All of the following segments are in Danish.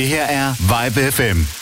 Det her er Vibe FM.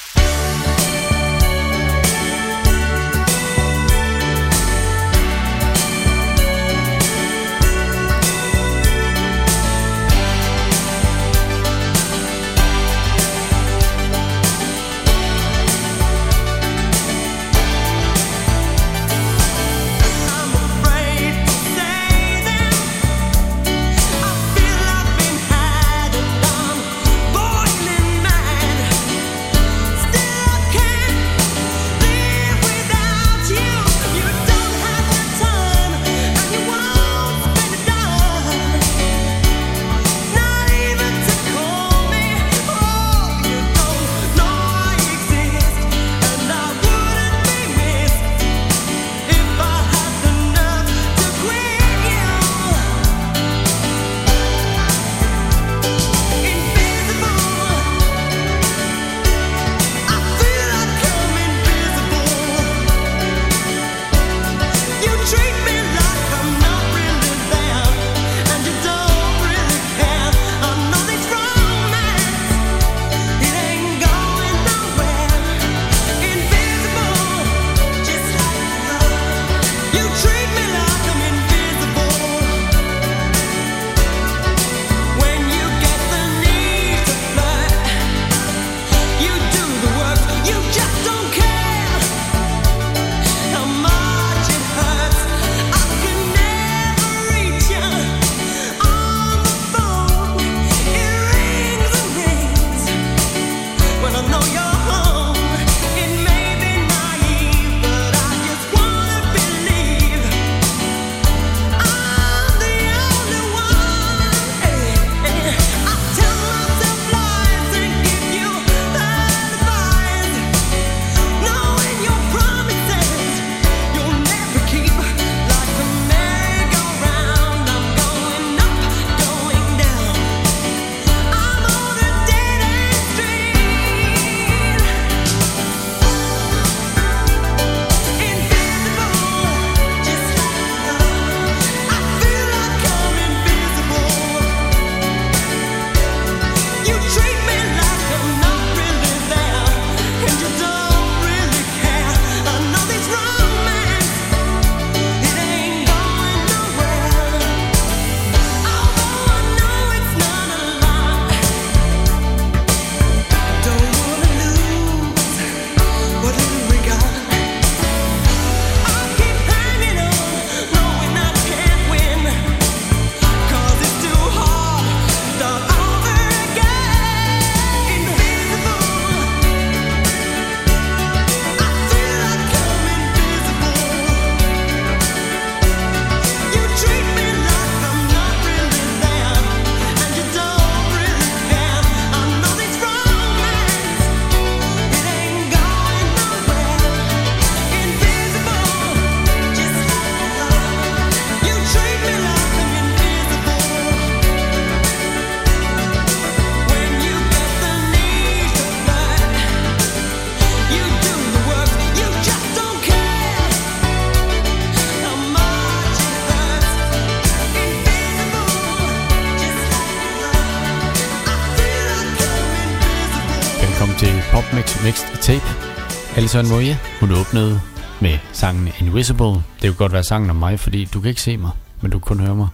Alison Moya, hun åbnede med sangen Invisible. Det kunne godt være sangen om mig, fordi du kan ikke se mig, men du kan kun høre mig.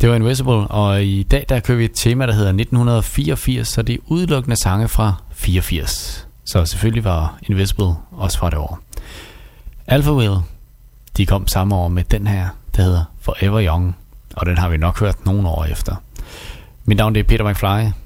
Det var Invisible, og i dag der kører vi et tema, der hedder 1984, så det er udelukkende sange fra 84. Så selvfølgelig var Invisible også fra det år. Alpha Will, de kom samme år med den her, der hedder Forever Young, og den har vi nok hørt nogle år efter. Mit navn er Peter McFly.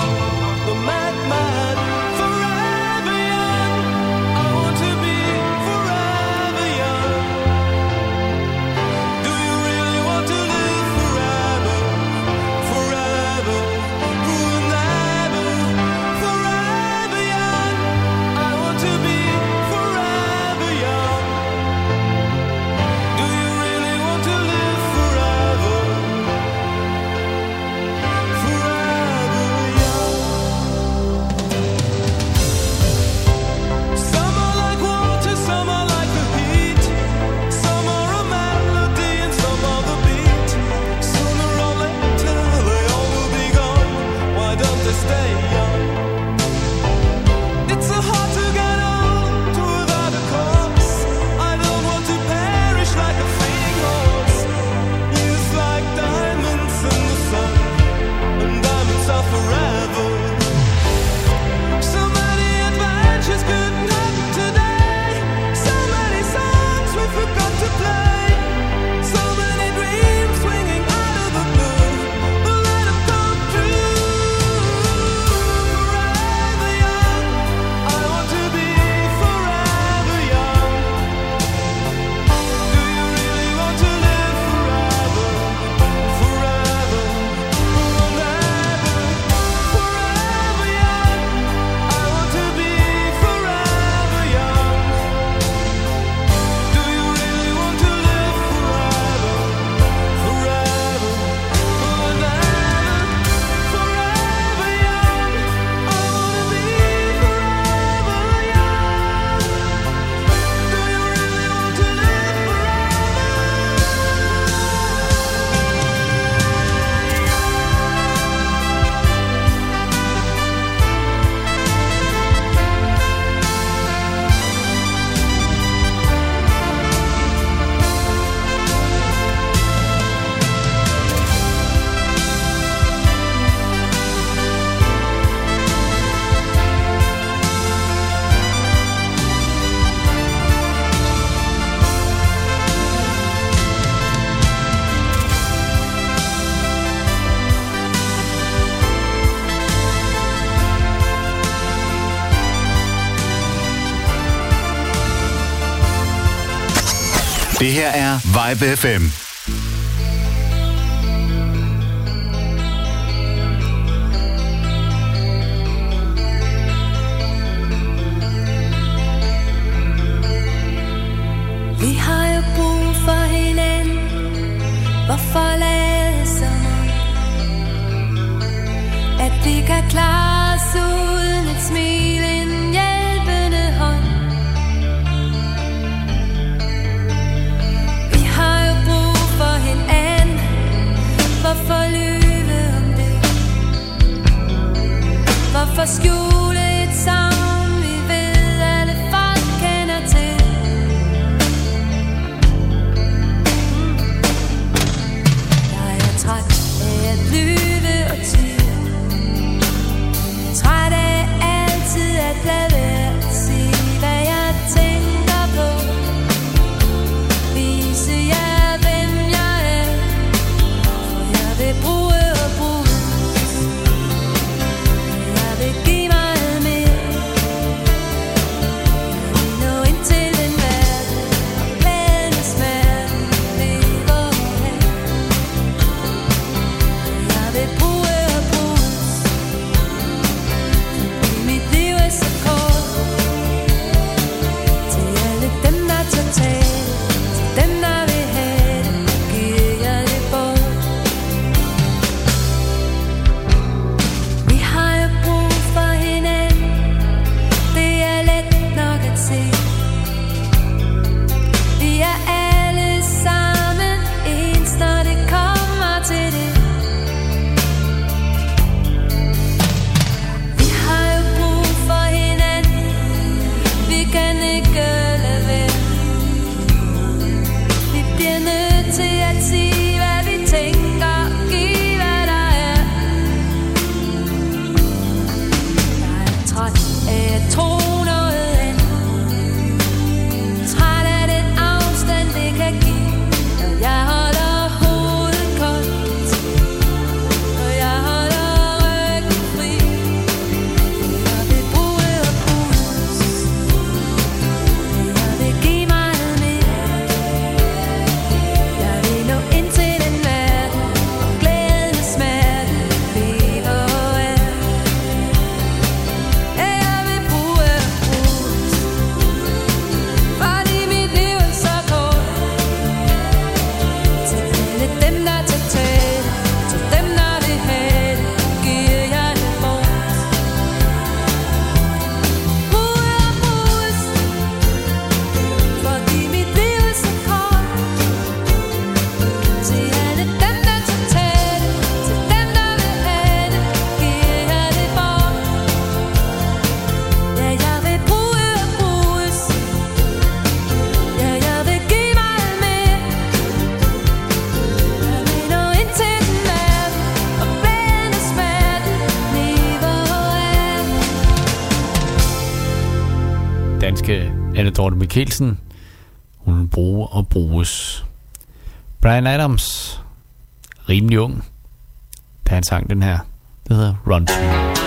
Det her er Vibe FM. danske Anne-Dorte Mikkelsen. Hun vil og bruges. Brian Adams, rimelig ung, da han sang den her. Det hedder Run To.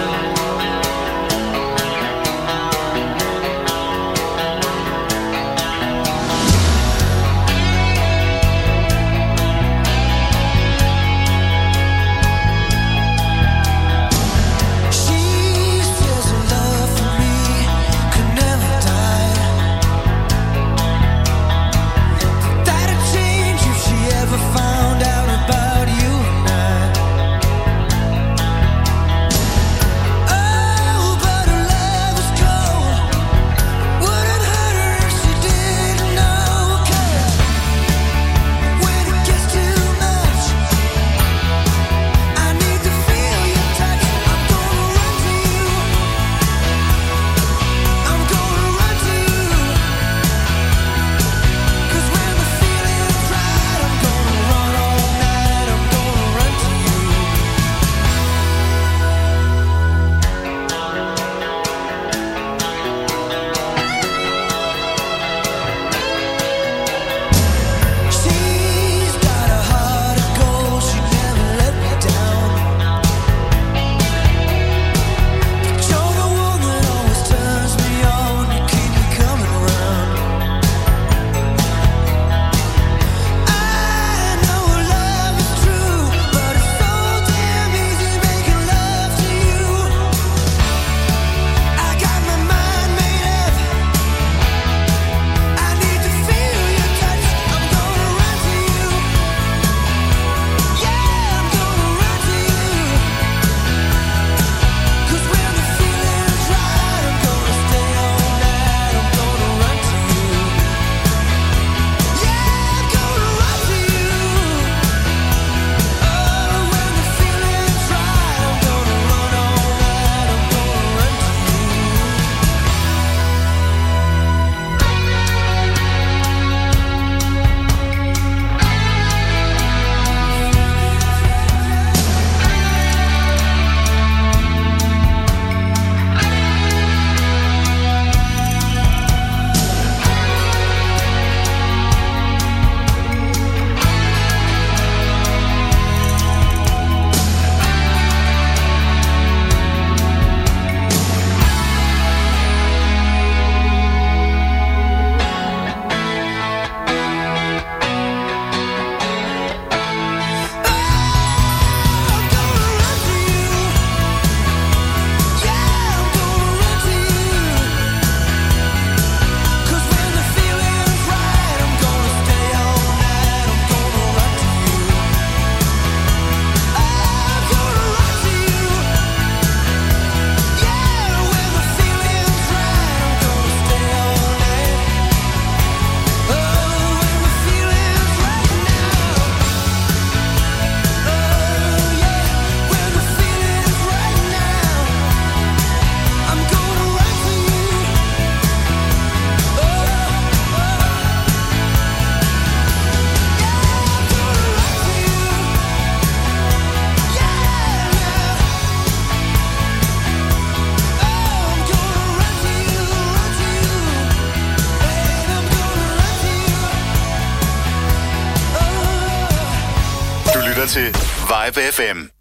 lytter til Vibe FM.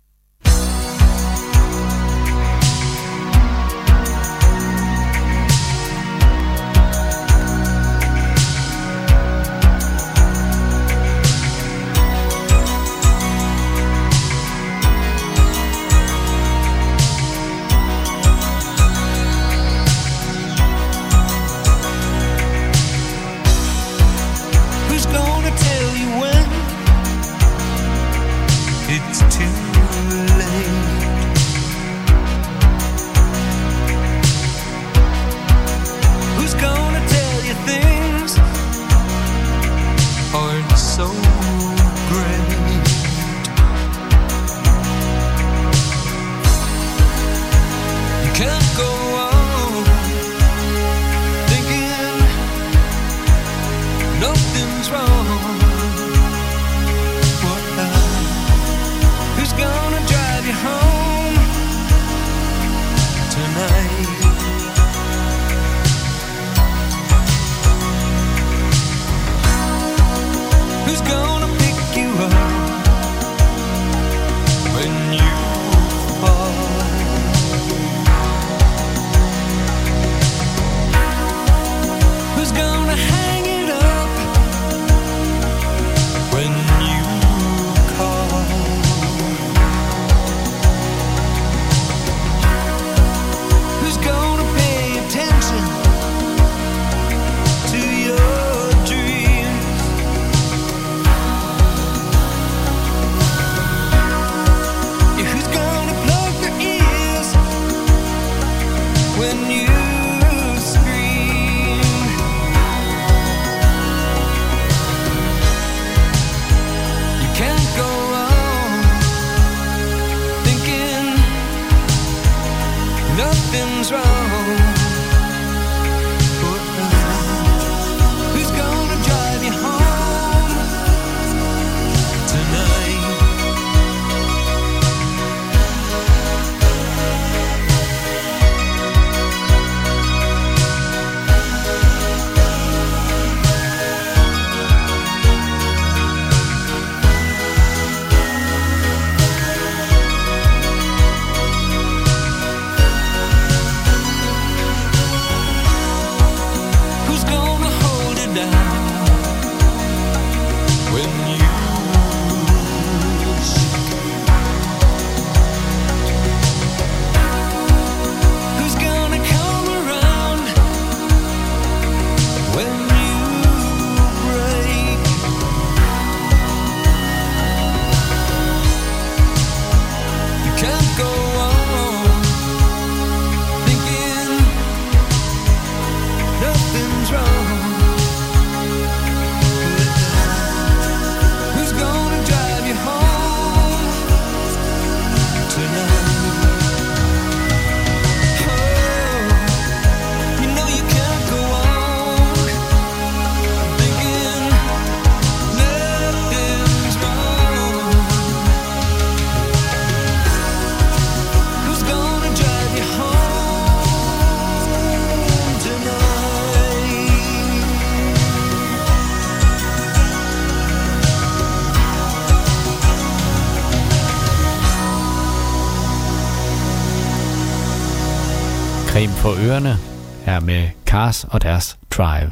Creme for ørerne er med Cars og deres Drive.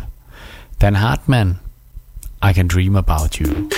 Dan Hartmann, I Can Dream About You.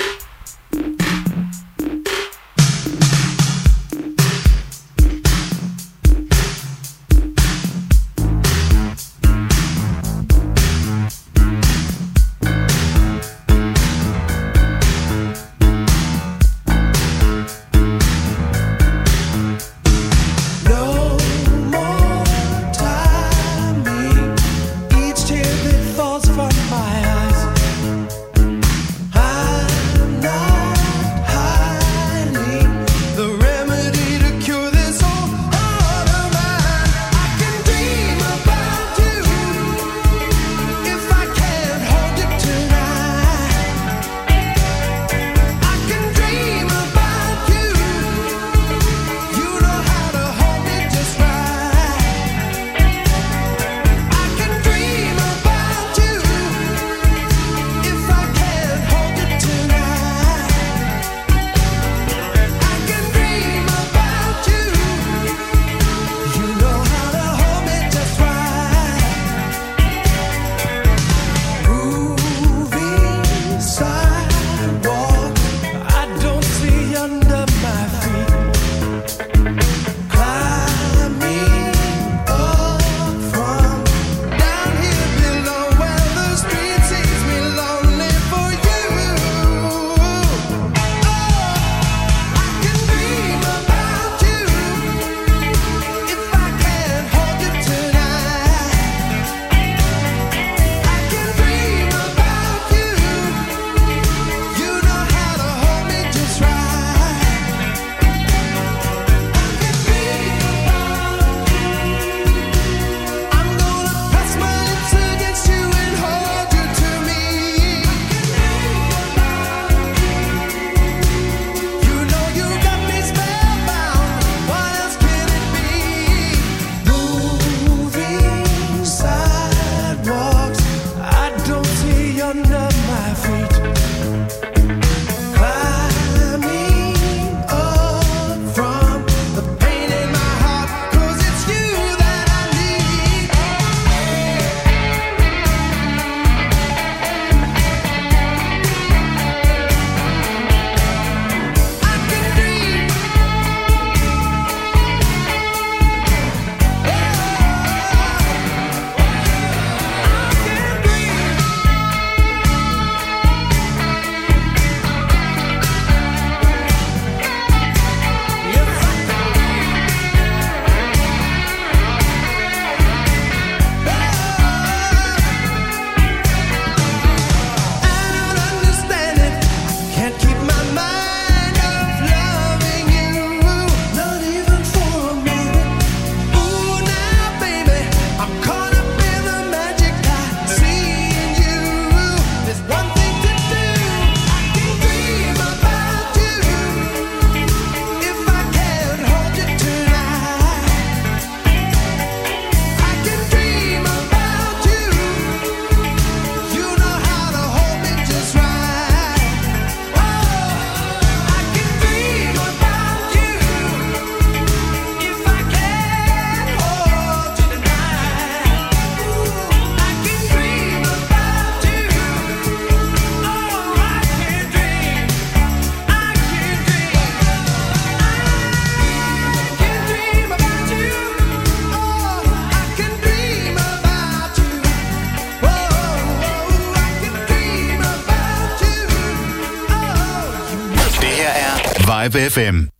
Vibe FM.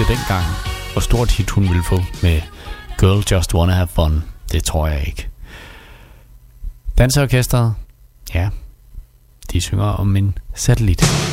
Vidste det dengang, hvor stort hit hun ville få med Girl Just Wanna Have Fun. Det tror jeg ikke. Danseorkestret, ja, de synger om en satellit.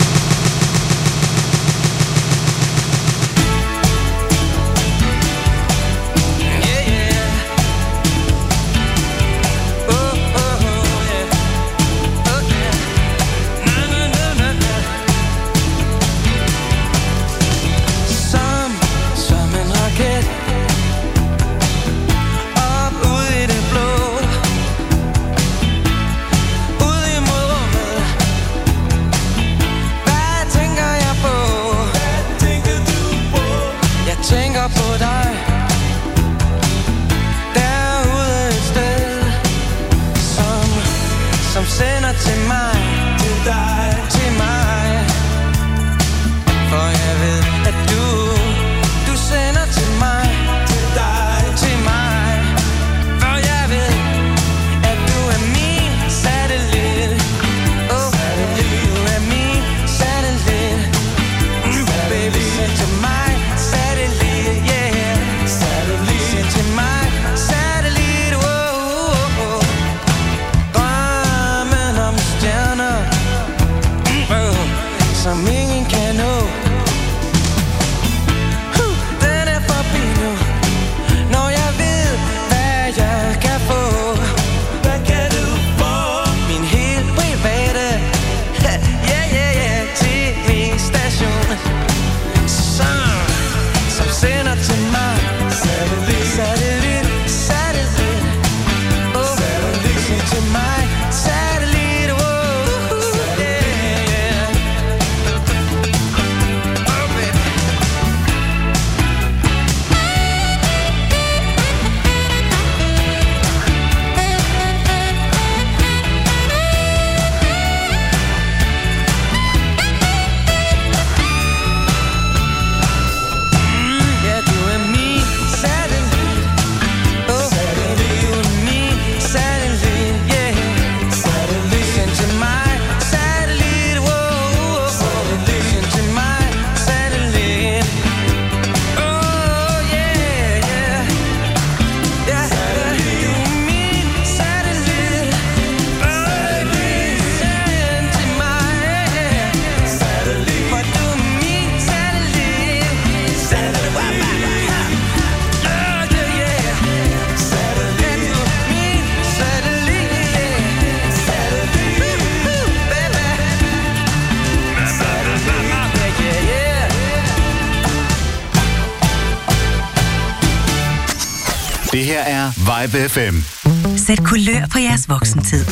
Voksentid.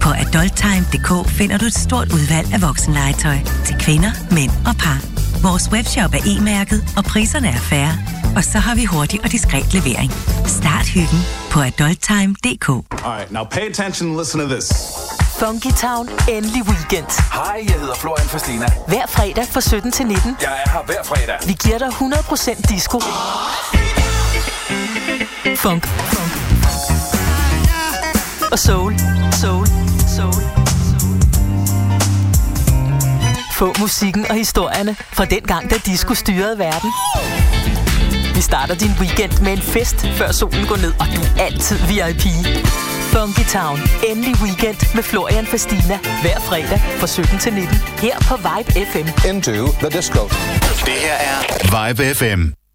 På adulttime.dk finder du et stort udvalg af voksenlegetøj til kvinder, mænd og par. Vores webshop er e-mærket, og priserne er færre. Og så har vi hurtig og diskret levering. Start hyggen på adulttime.dk. All right, now pay attention and listen to this. Funky Town. Endelig weekend. Hej, jeg hedder Florian Fastina. Hver fredag fra 17 til 19. Jeg er her hver fredag. Vi giver dig 100% disco. Funk. Funk. Og soul. Soul. Soul. Få musikken og historierne fra den gang, da disco styrede verden. Vi starter din weekend med en fest, før solen går ned, og du er altid VIP. Funky Town. Endelig weekend med Florian Fastina. Hver fredag fra 17 til 19. Her på Vibe FM. Into the disco. Det her er Vibe FM.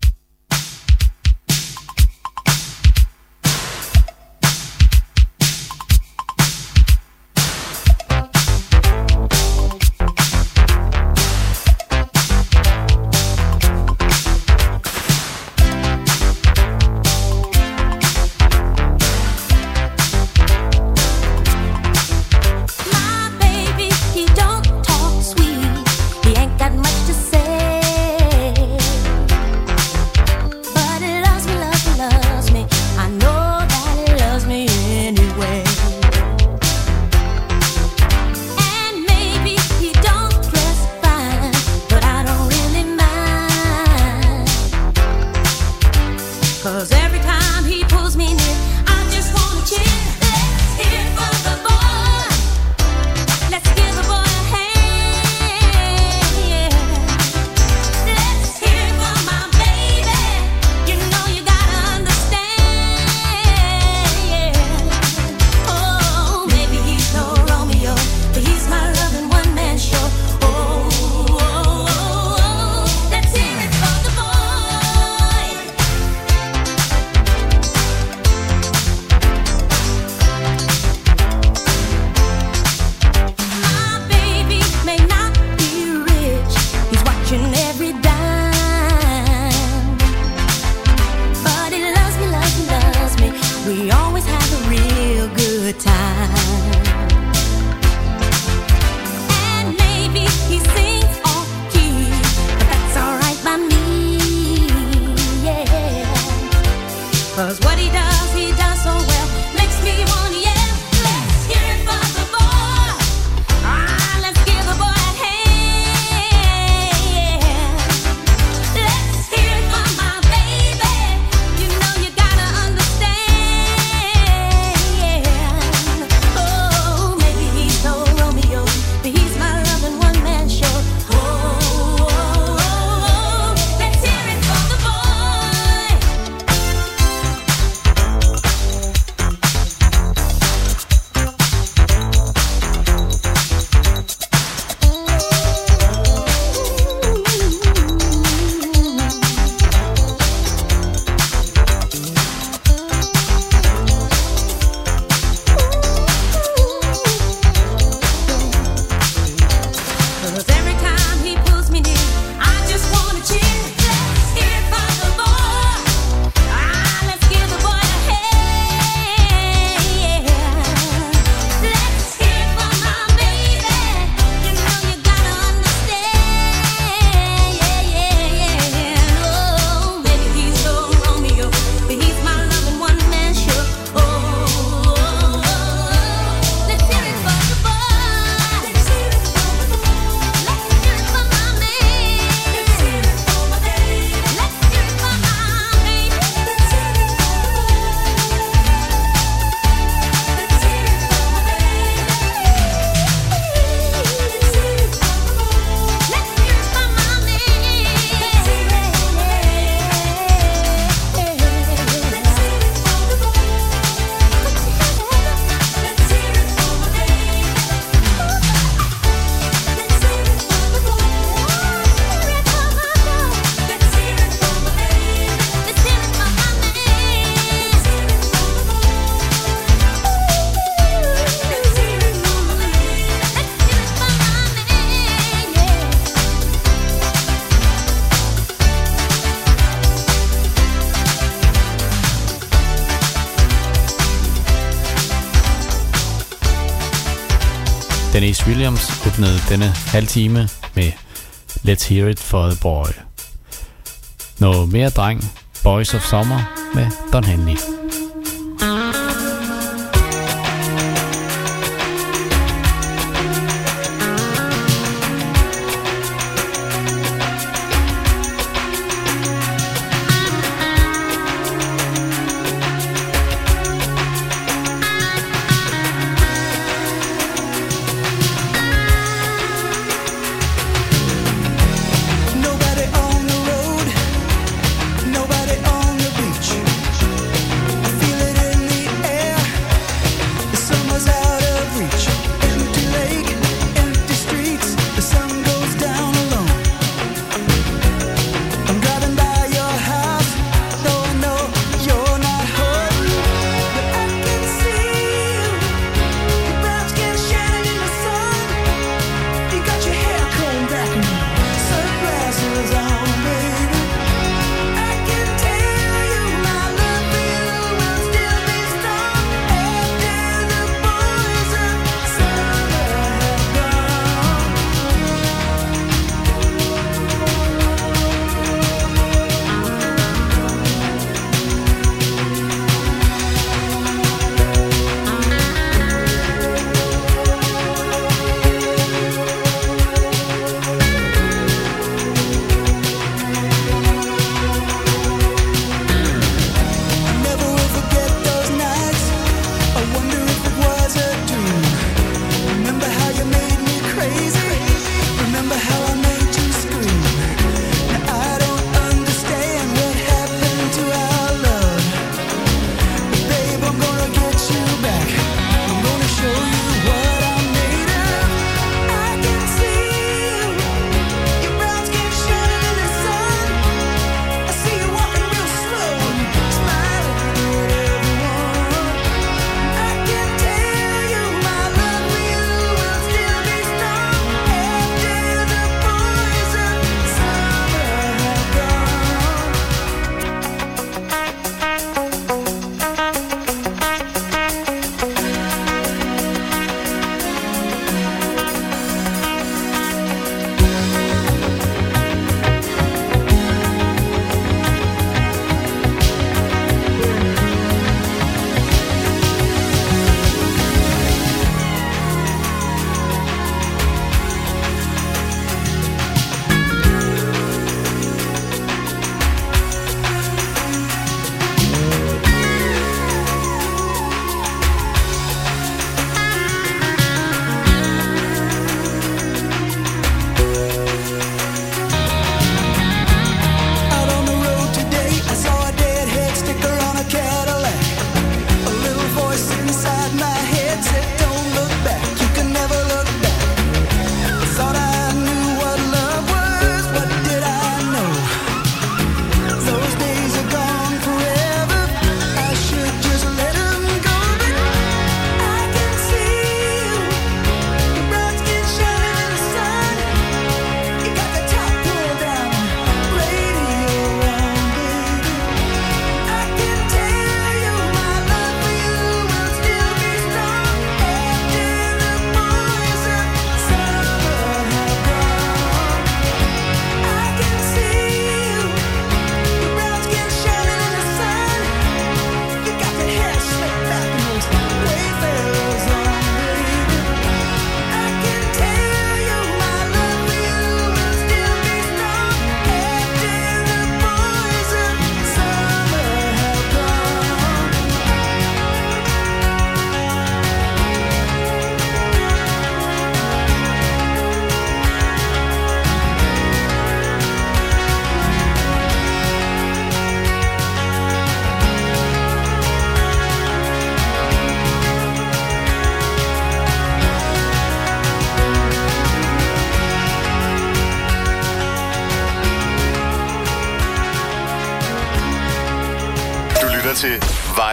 Tennessee Williams åbnede denne halv time med Let's Hear It for the Boy. Noget mere dreng, Boys of Summer med Don Henley.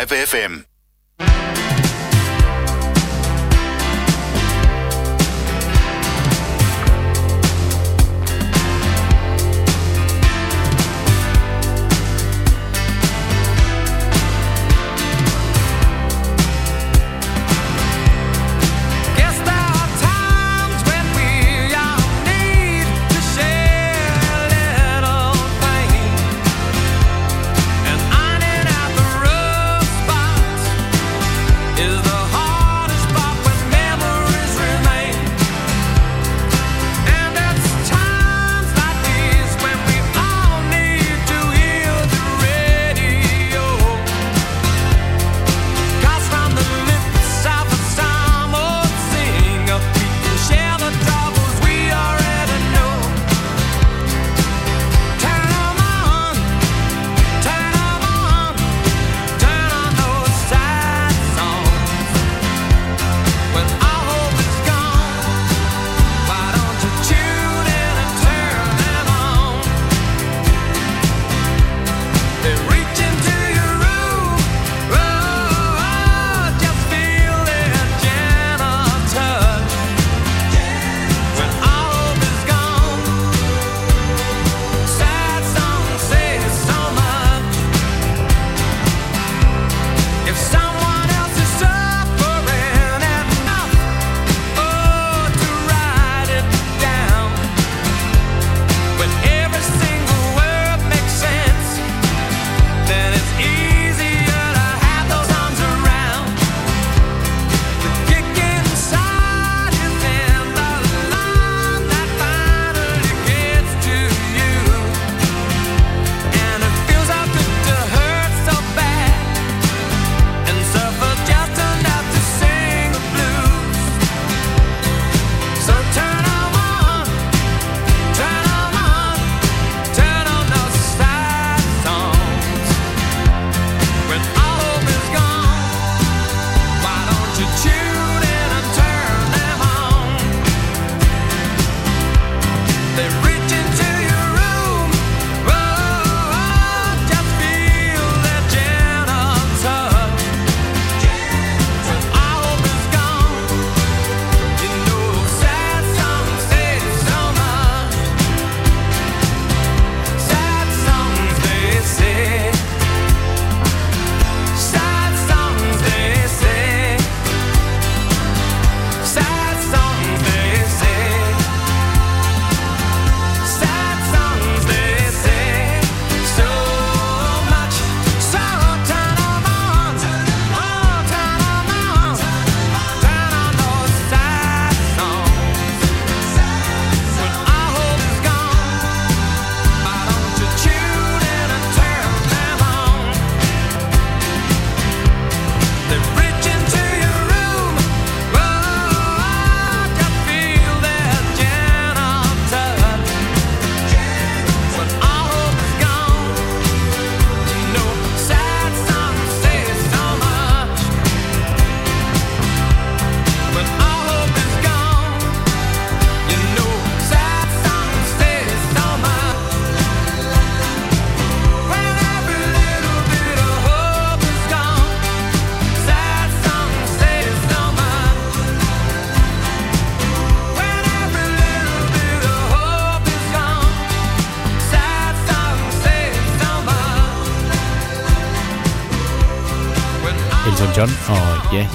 FFM.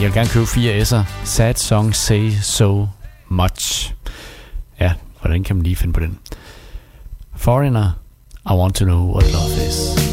Jeg vil gerne købe fire S'er. Sad song say so much. Ja, hvordan kan man lige finde på den? Foreigner, I want to know what love is.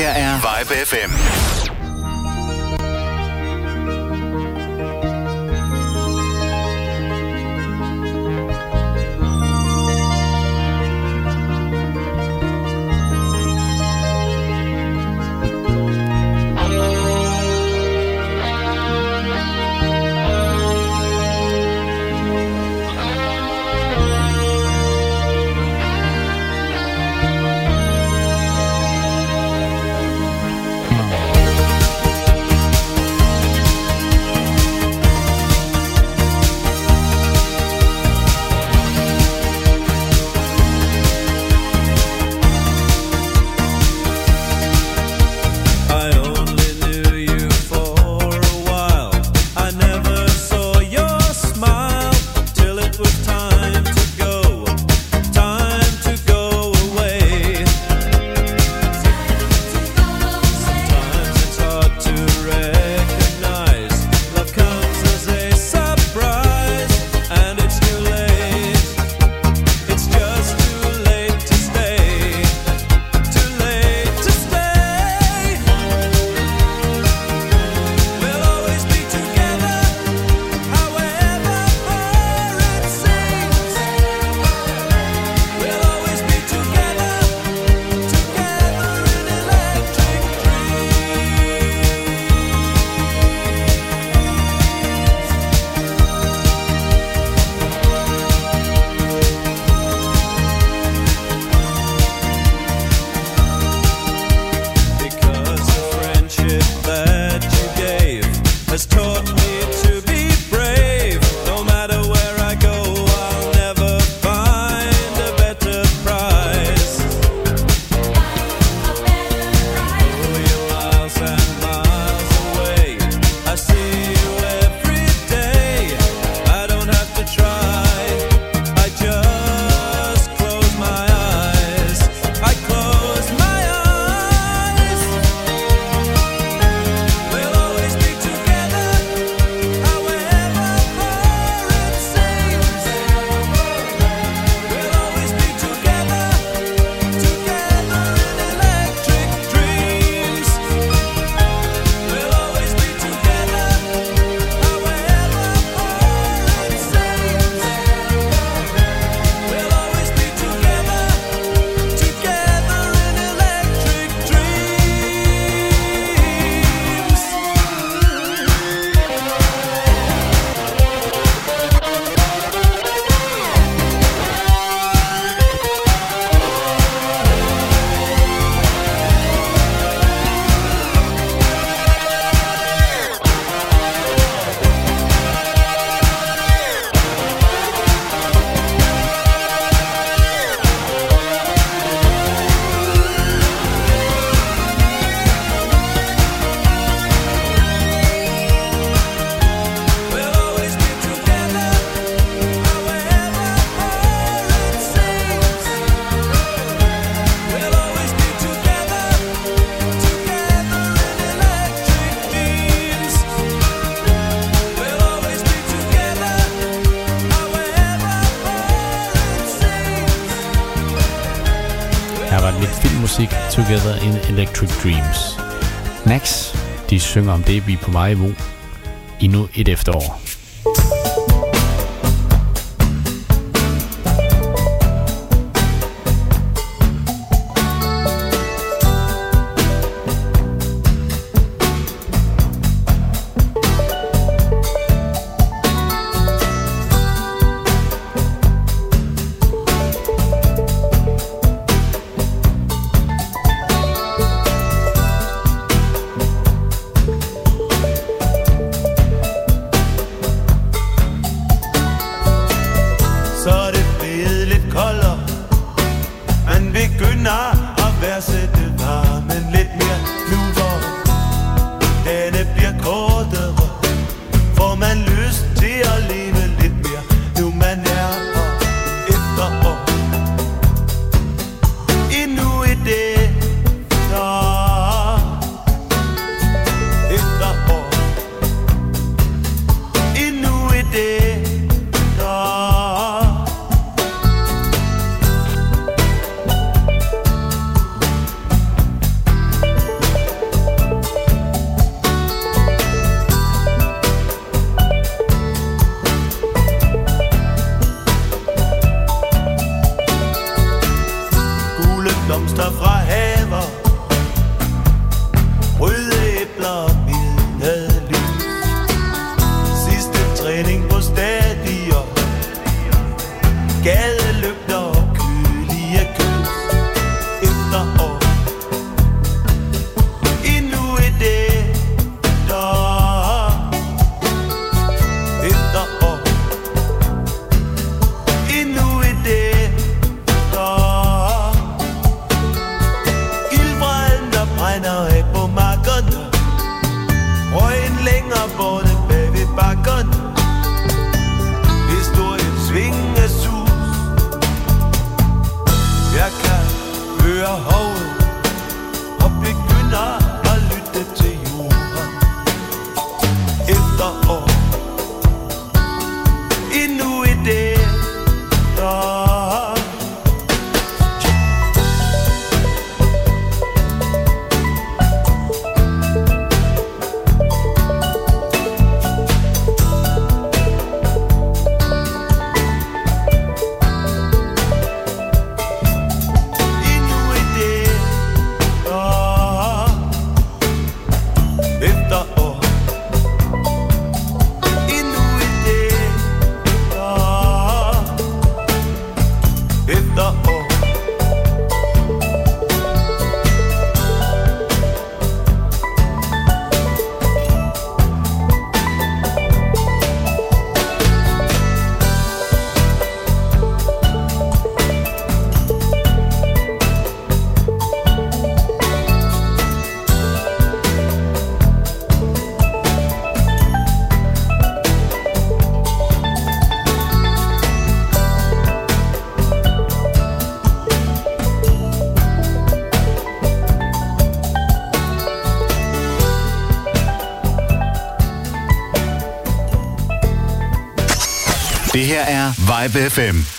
Her er Vibe FM. Electric Dreams. Next, de synger om det, vi er på vej imod endnu et efterår. FM.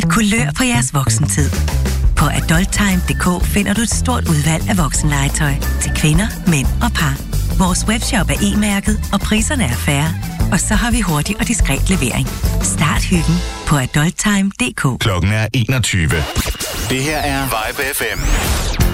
Sæt kulør på jeres voksentid. På adulttime.dk finder du et stort udvalg af voksenlegetøj til kvinder, mænd og par. Vores webshop er e-mærket, og priserne er færre. Og så har vi hurtig og diskret levering. Start hyggen på adulttime.dk. Klokken er 21. Det her er Vibe FM.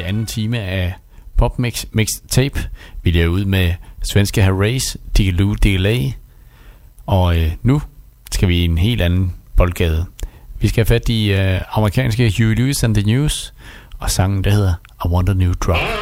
til anden time af Popmix Mix, Tape. Vi er ud med svenske Harrays, Digaloo Delay. Og øh, nu skal vi i en helt anden boldgade. Vi skal have fat i øh, amerikanske Huey Lewis and the News, og sangen der hedder I Want a New Drop.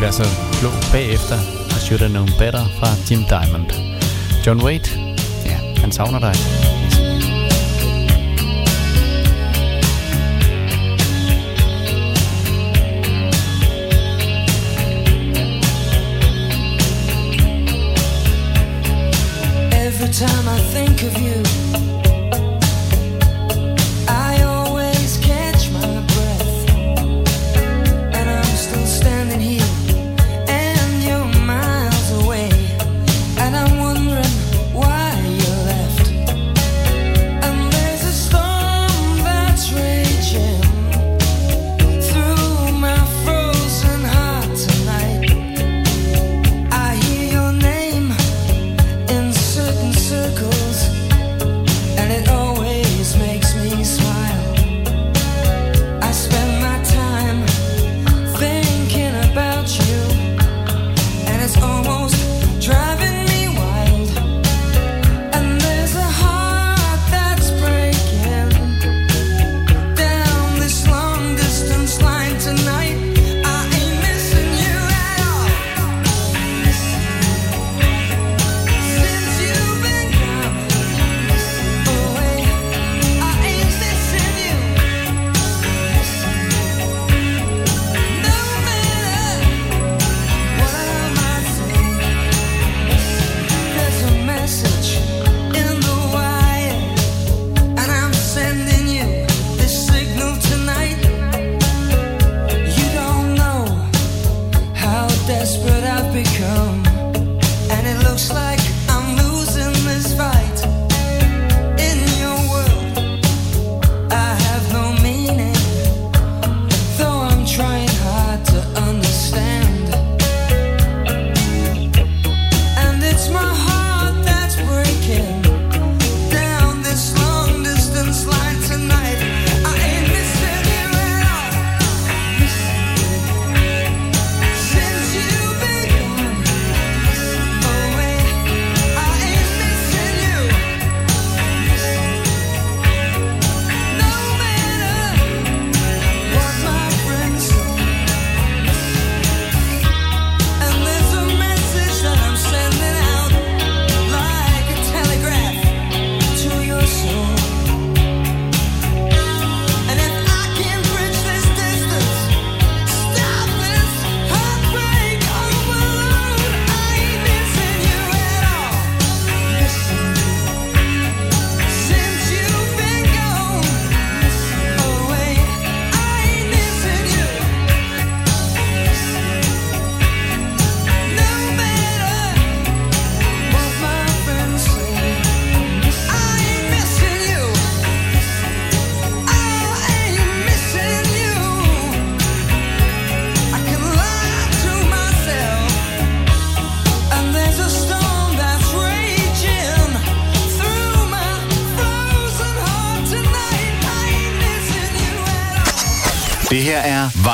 være så klog bagefter og shoot Have Known Better fra Jim Diamond. John Wayne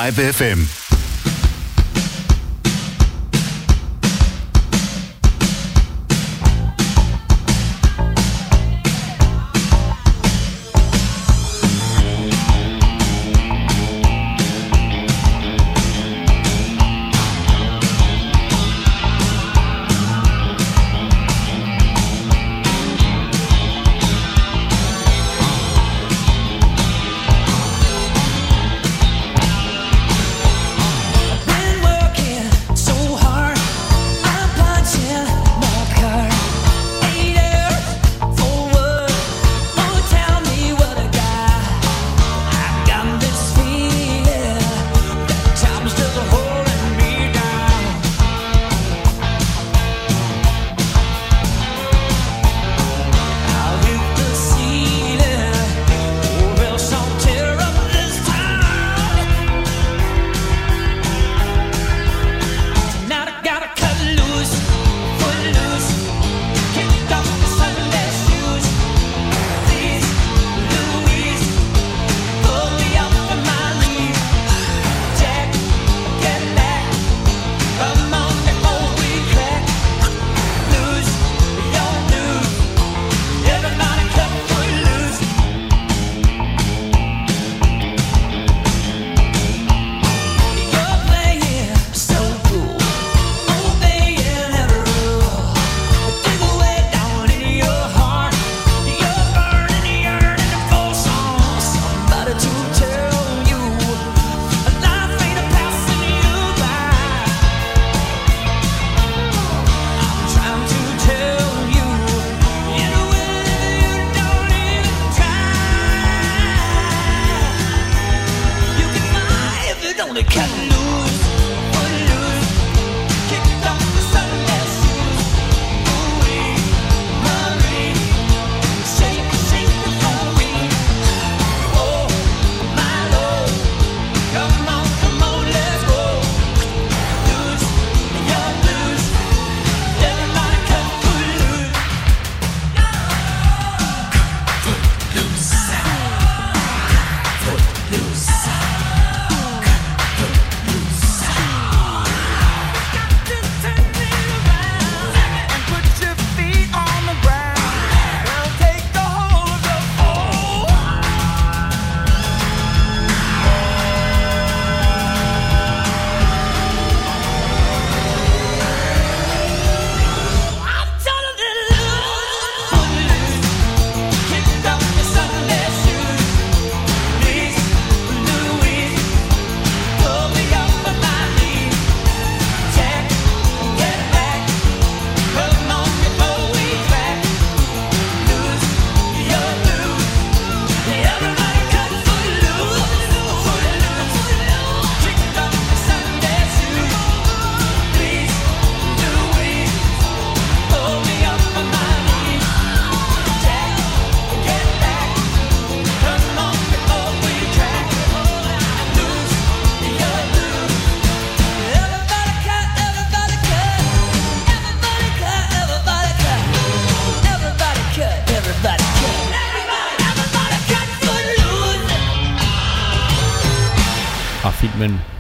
Vibe FM.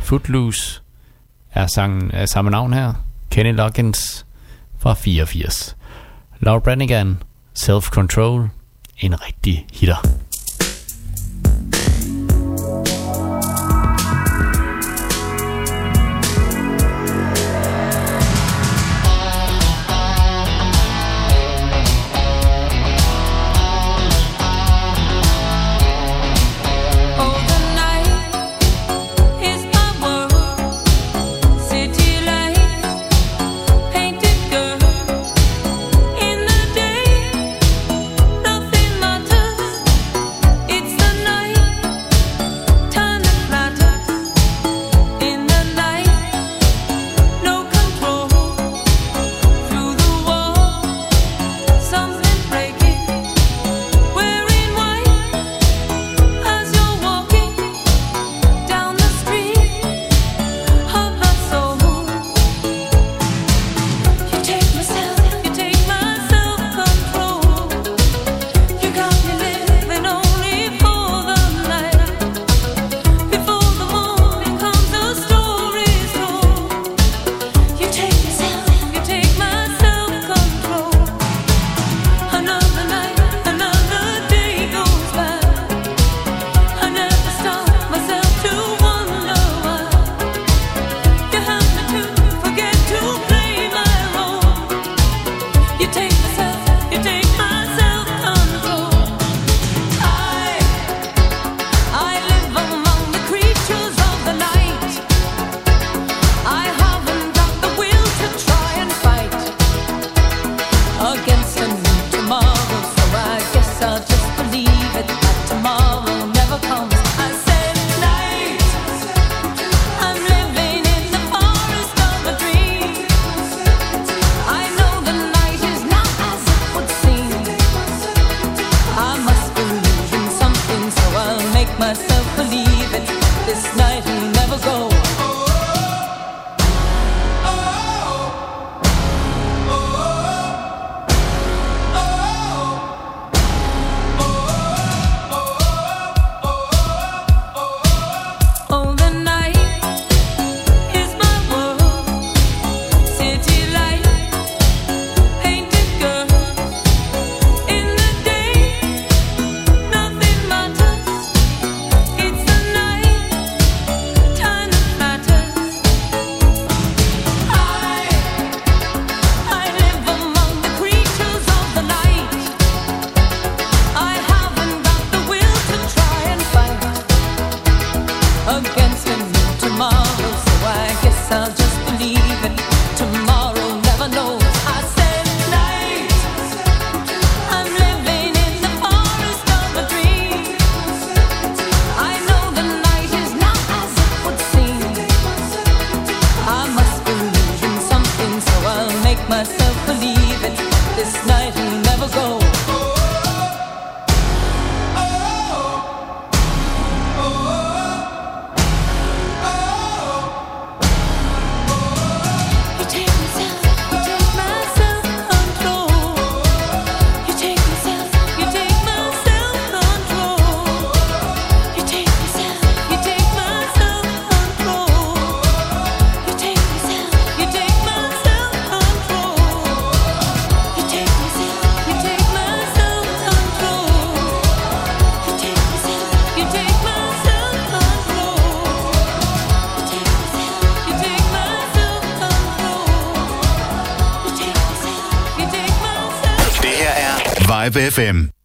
Footloose er sangen af samme navn her. Kenny Loggins fra 84. Laura Branigan, Self Control, en rigtig hitter. Trip FM.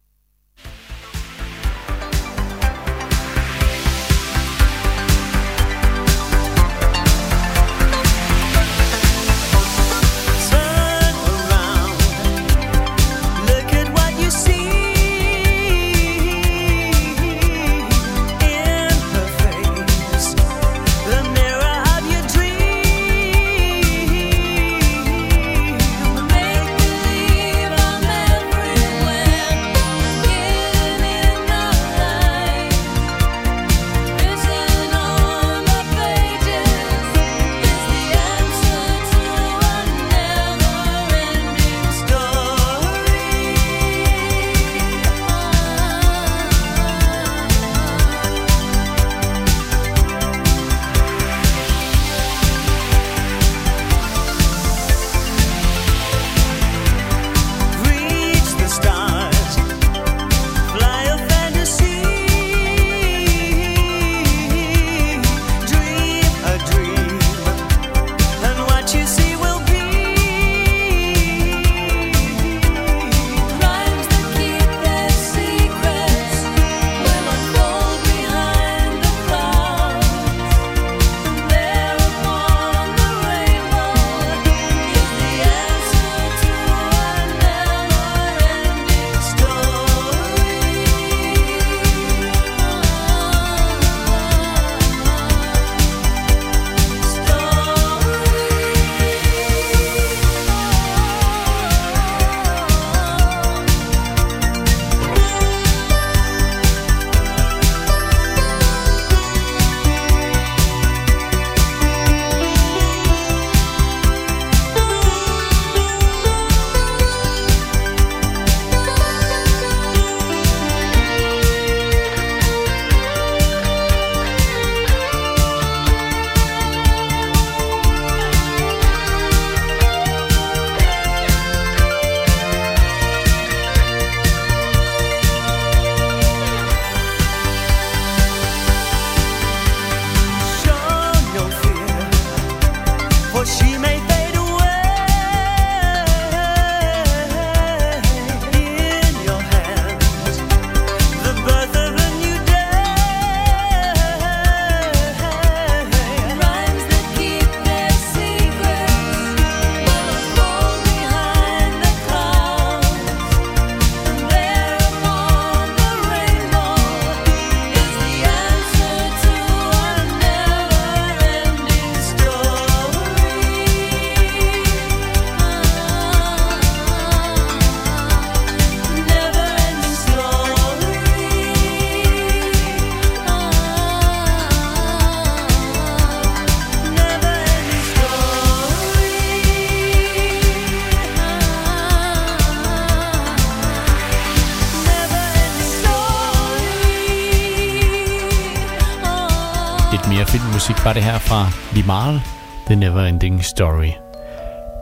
var det her fra Limal, The Never Ending Story.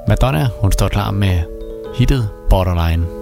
Madonna, hun står klar med hittet Borderline.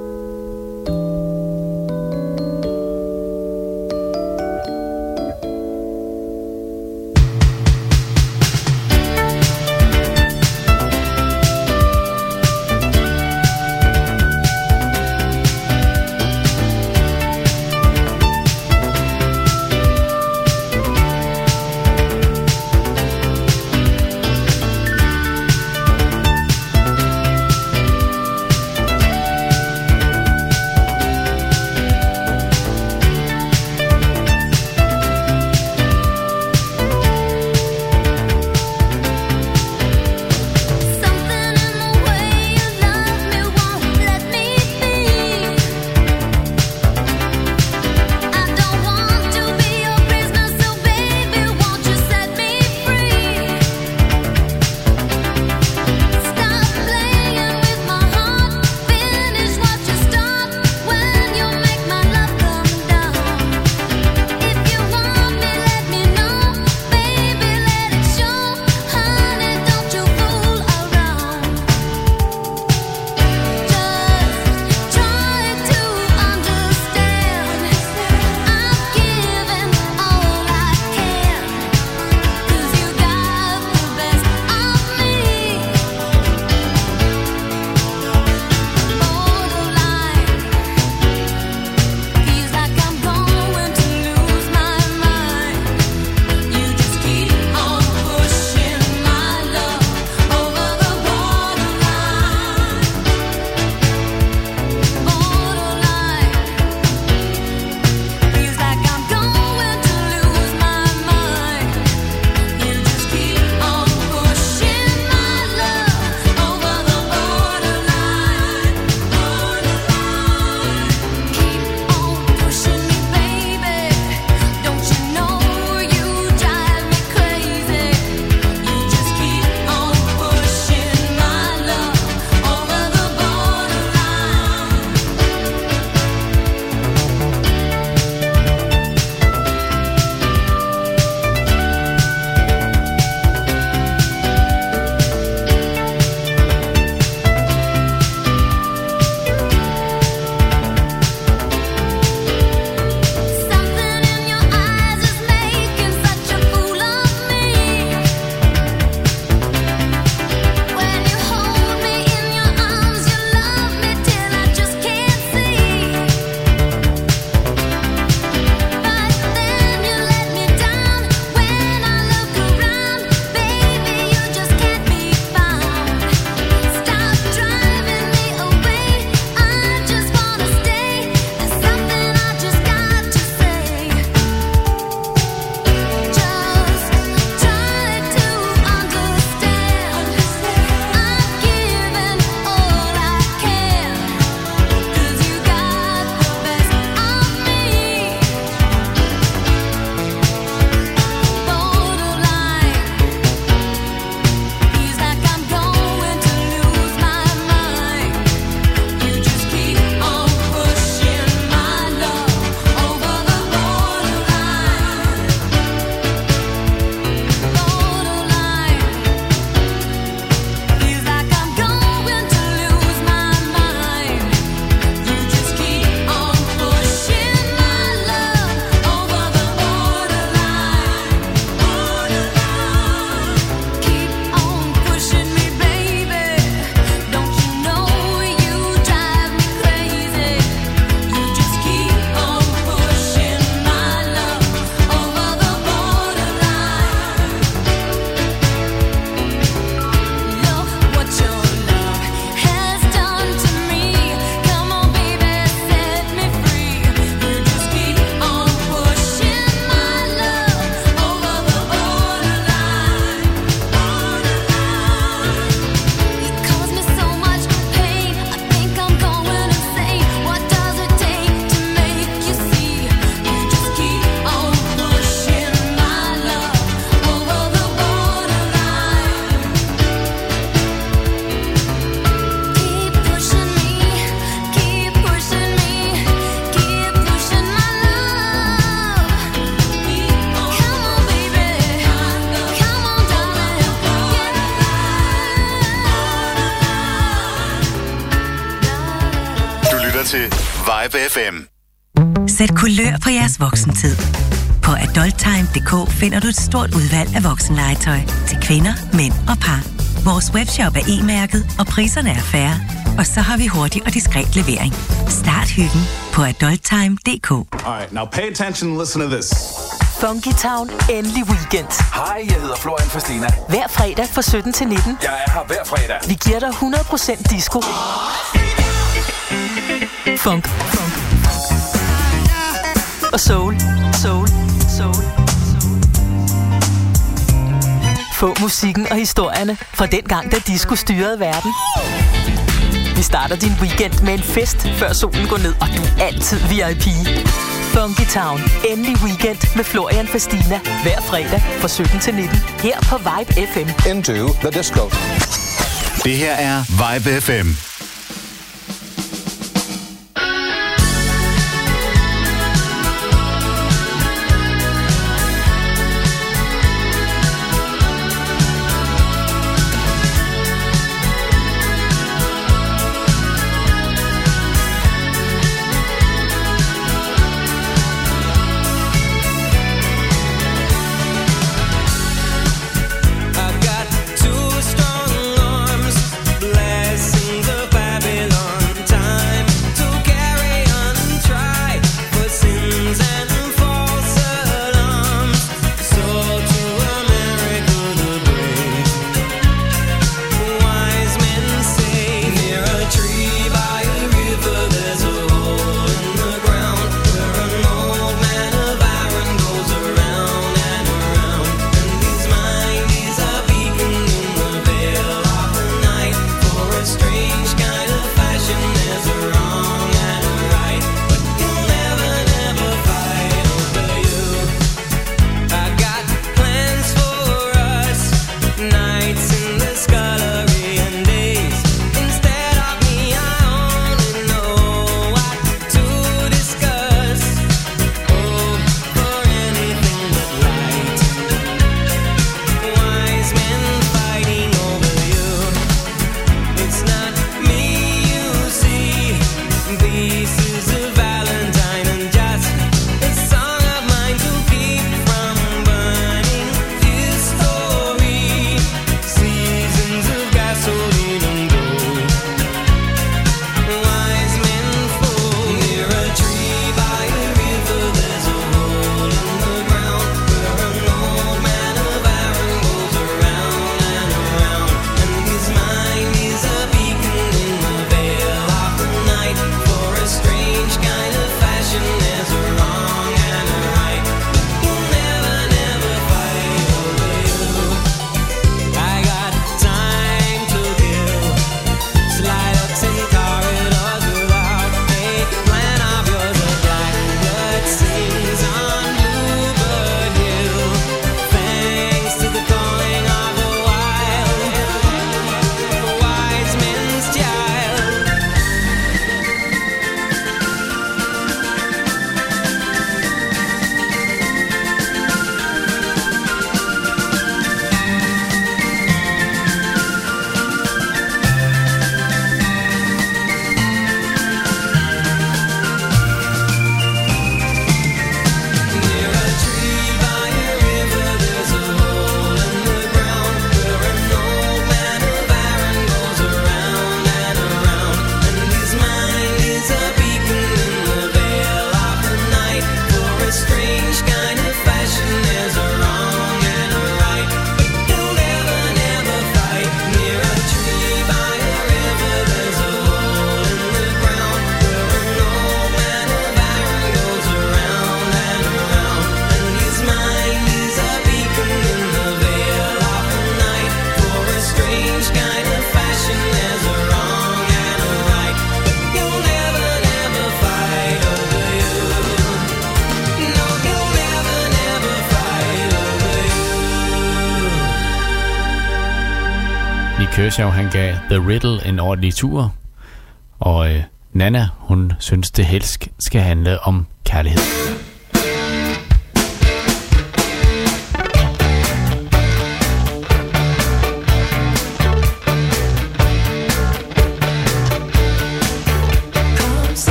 www.nota.dk finder du et stort udvalg af voksenlegetøj til kvinder, mænd og par. Vores webshop er e-mærket, og priserne er færre. Og så har vi hurtig og diskret levering. Start hyggen på adulttime.dk Alright, now pay attention and listen to this. Funky Town, endelig weekend. Hej, jeg hedder Florian Fastina. Hver fredag fra 17 til 19. Jeg er her hver fredag. Vi giver dig 100% disco. Funk. Funk. Og soul. Soul. Soul. soul få musikken og historierne fra den gang, da disco styrede verden. Vi starter din weekend med en fest, før solen går ned, og du er altid VIP. Funky Town. Endelig weekend med Florian Fastina. Hver fredag fra 17 til 19. Her på Vibe FM. Into the disco. Det her er Vibe FM. Riddle en ordentlig tur, og øh, Nana, hun synes det helst skal handle om kærlighed.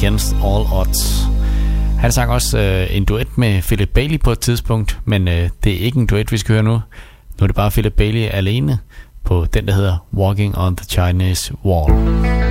Against All Odds. Han sang også øh, en duet med Philip Bailey på et tidspunkt, men øh, det er ikke en duet, vi skal høre nu. Nu er det bare Philip Bailey alene på den, der hedder Walking on the Chinese Wall.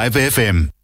Vibe FM.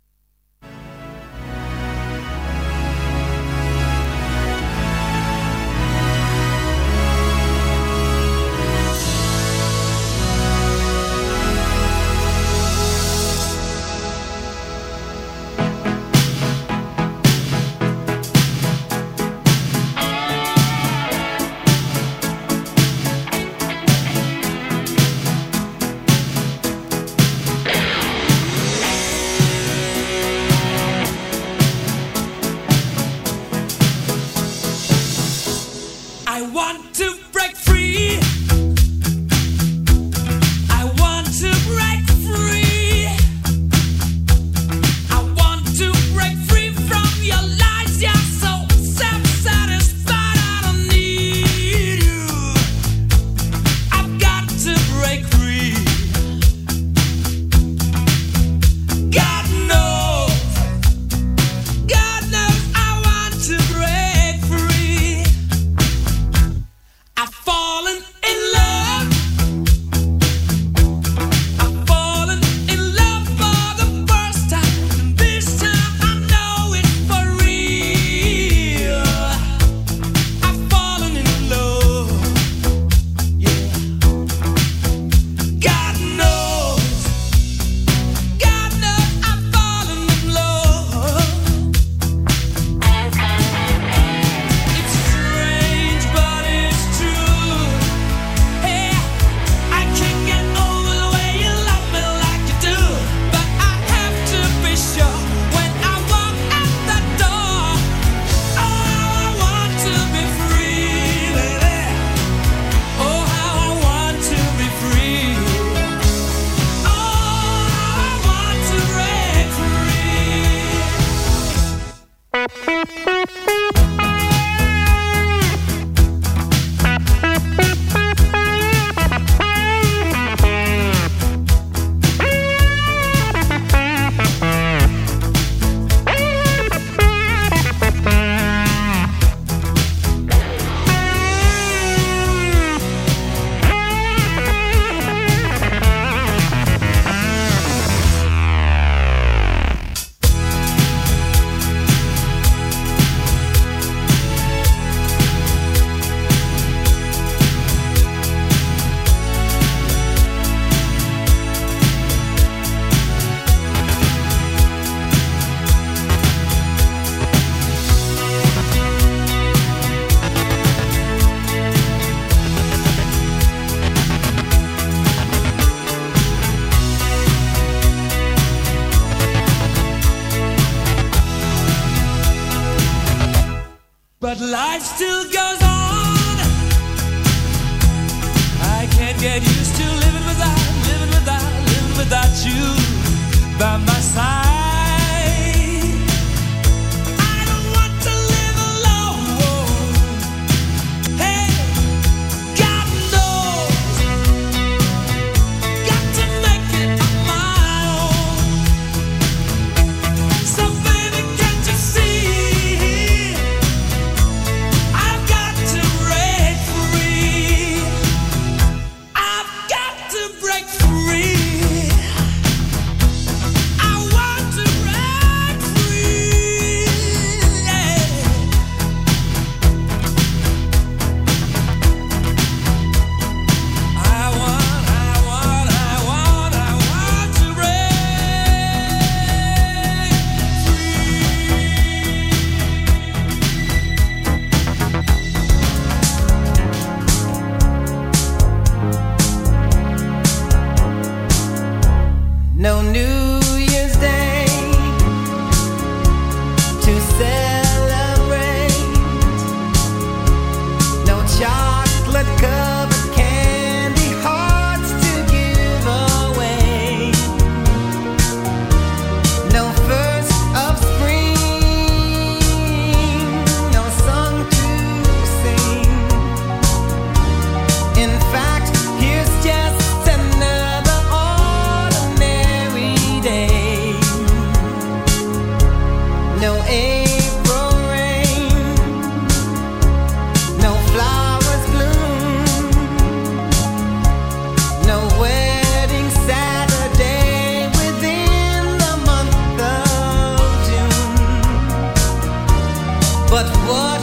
but what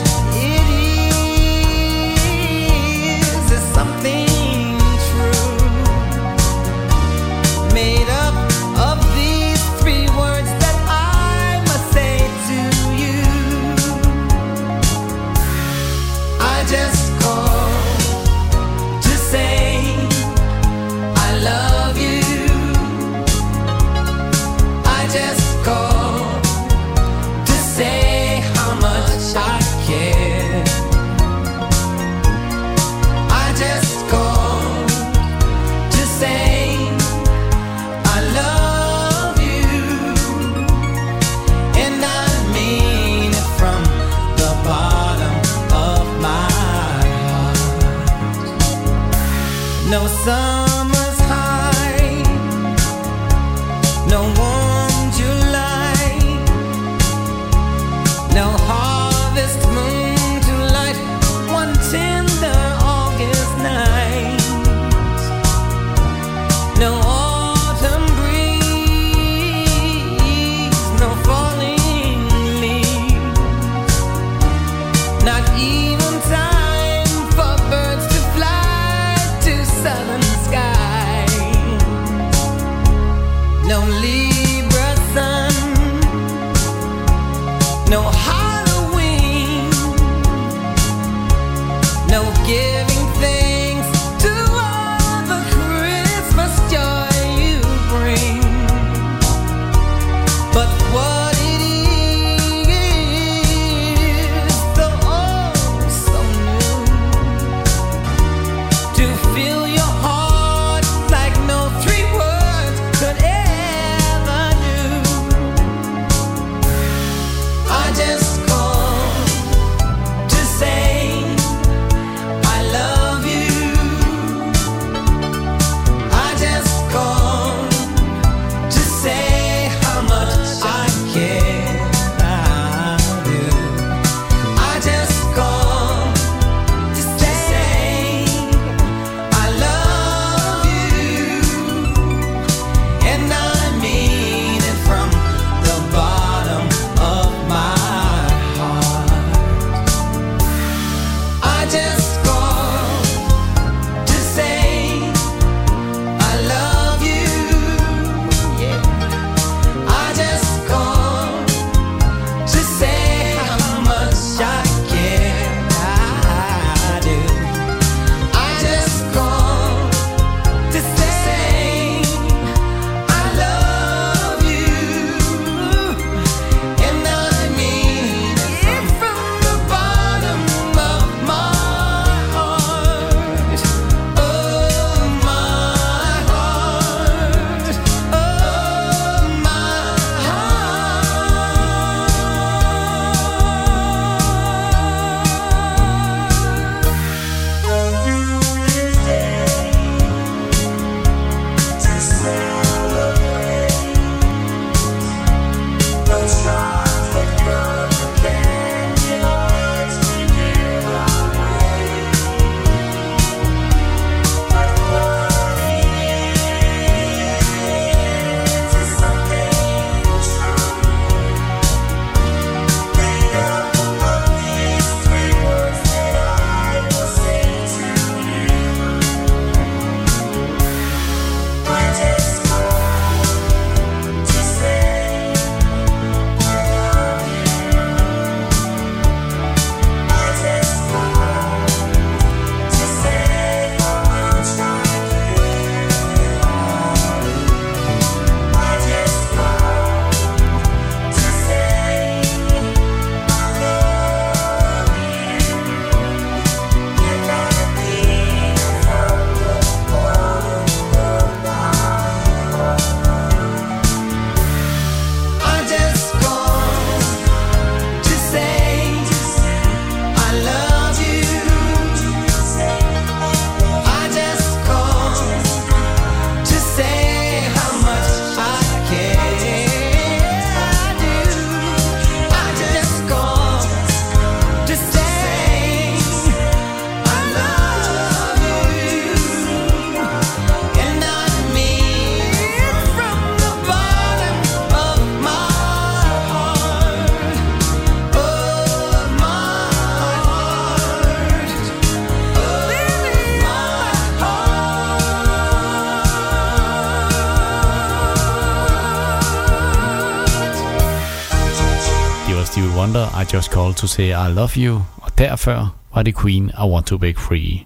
to Say I Love You, og derfor var det Queen I Want to Break Free.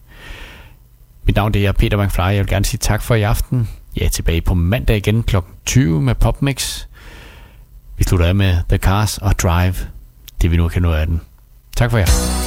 Mit navn det er Peter McFly, jeg vil gerne sige tak for i aften. Jeg er tilbage på mandag igen kl. 20 med PopMix. Vi slutter af med The Cars og Drive, det vi nu kan nå af den. Tak for jer.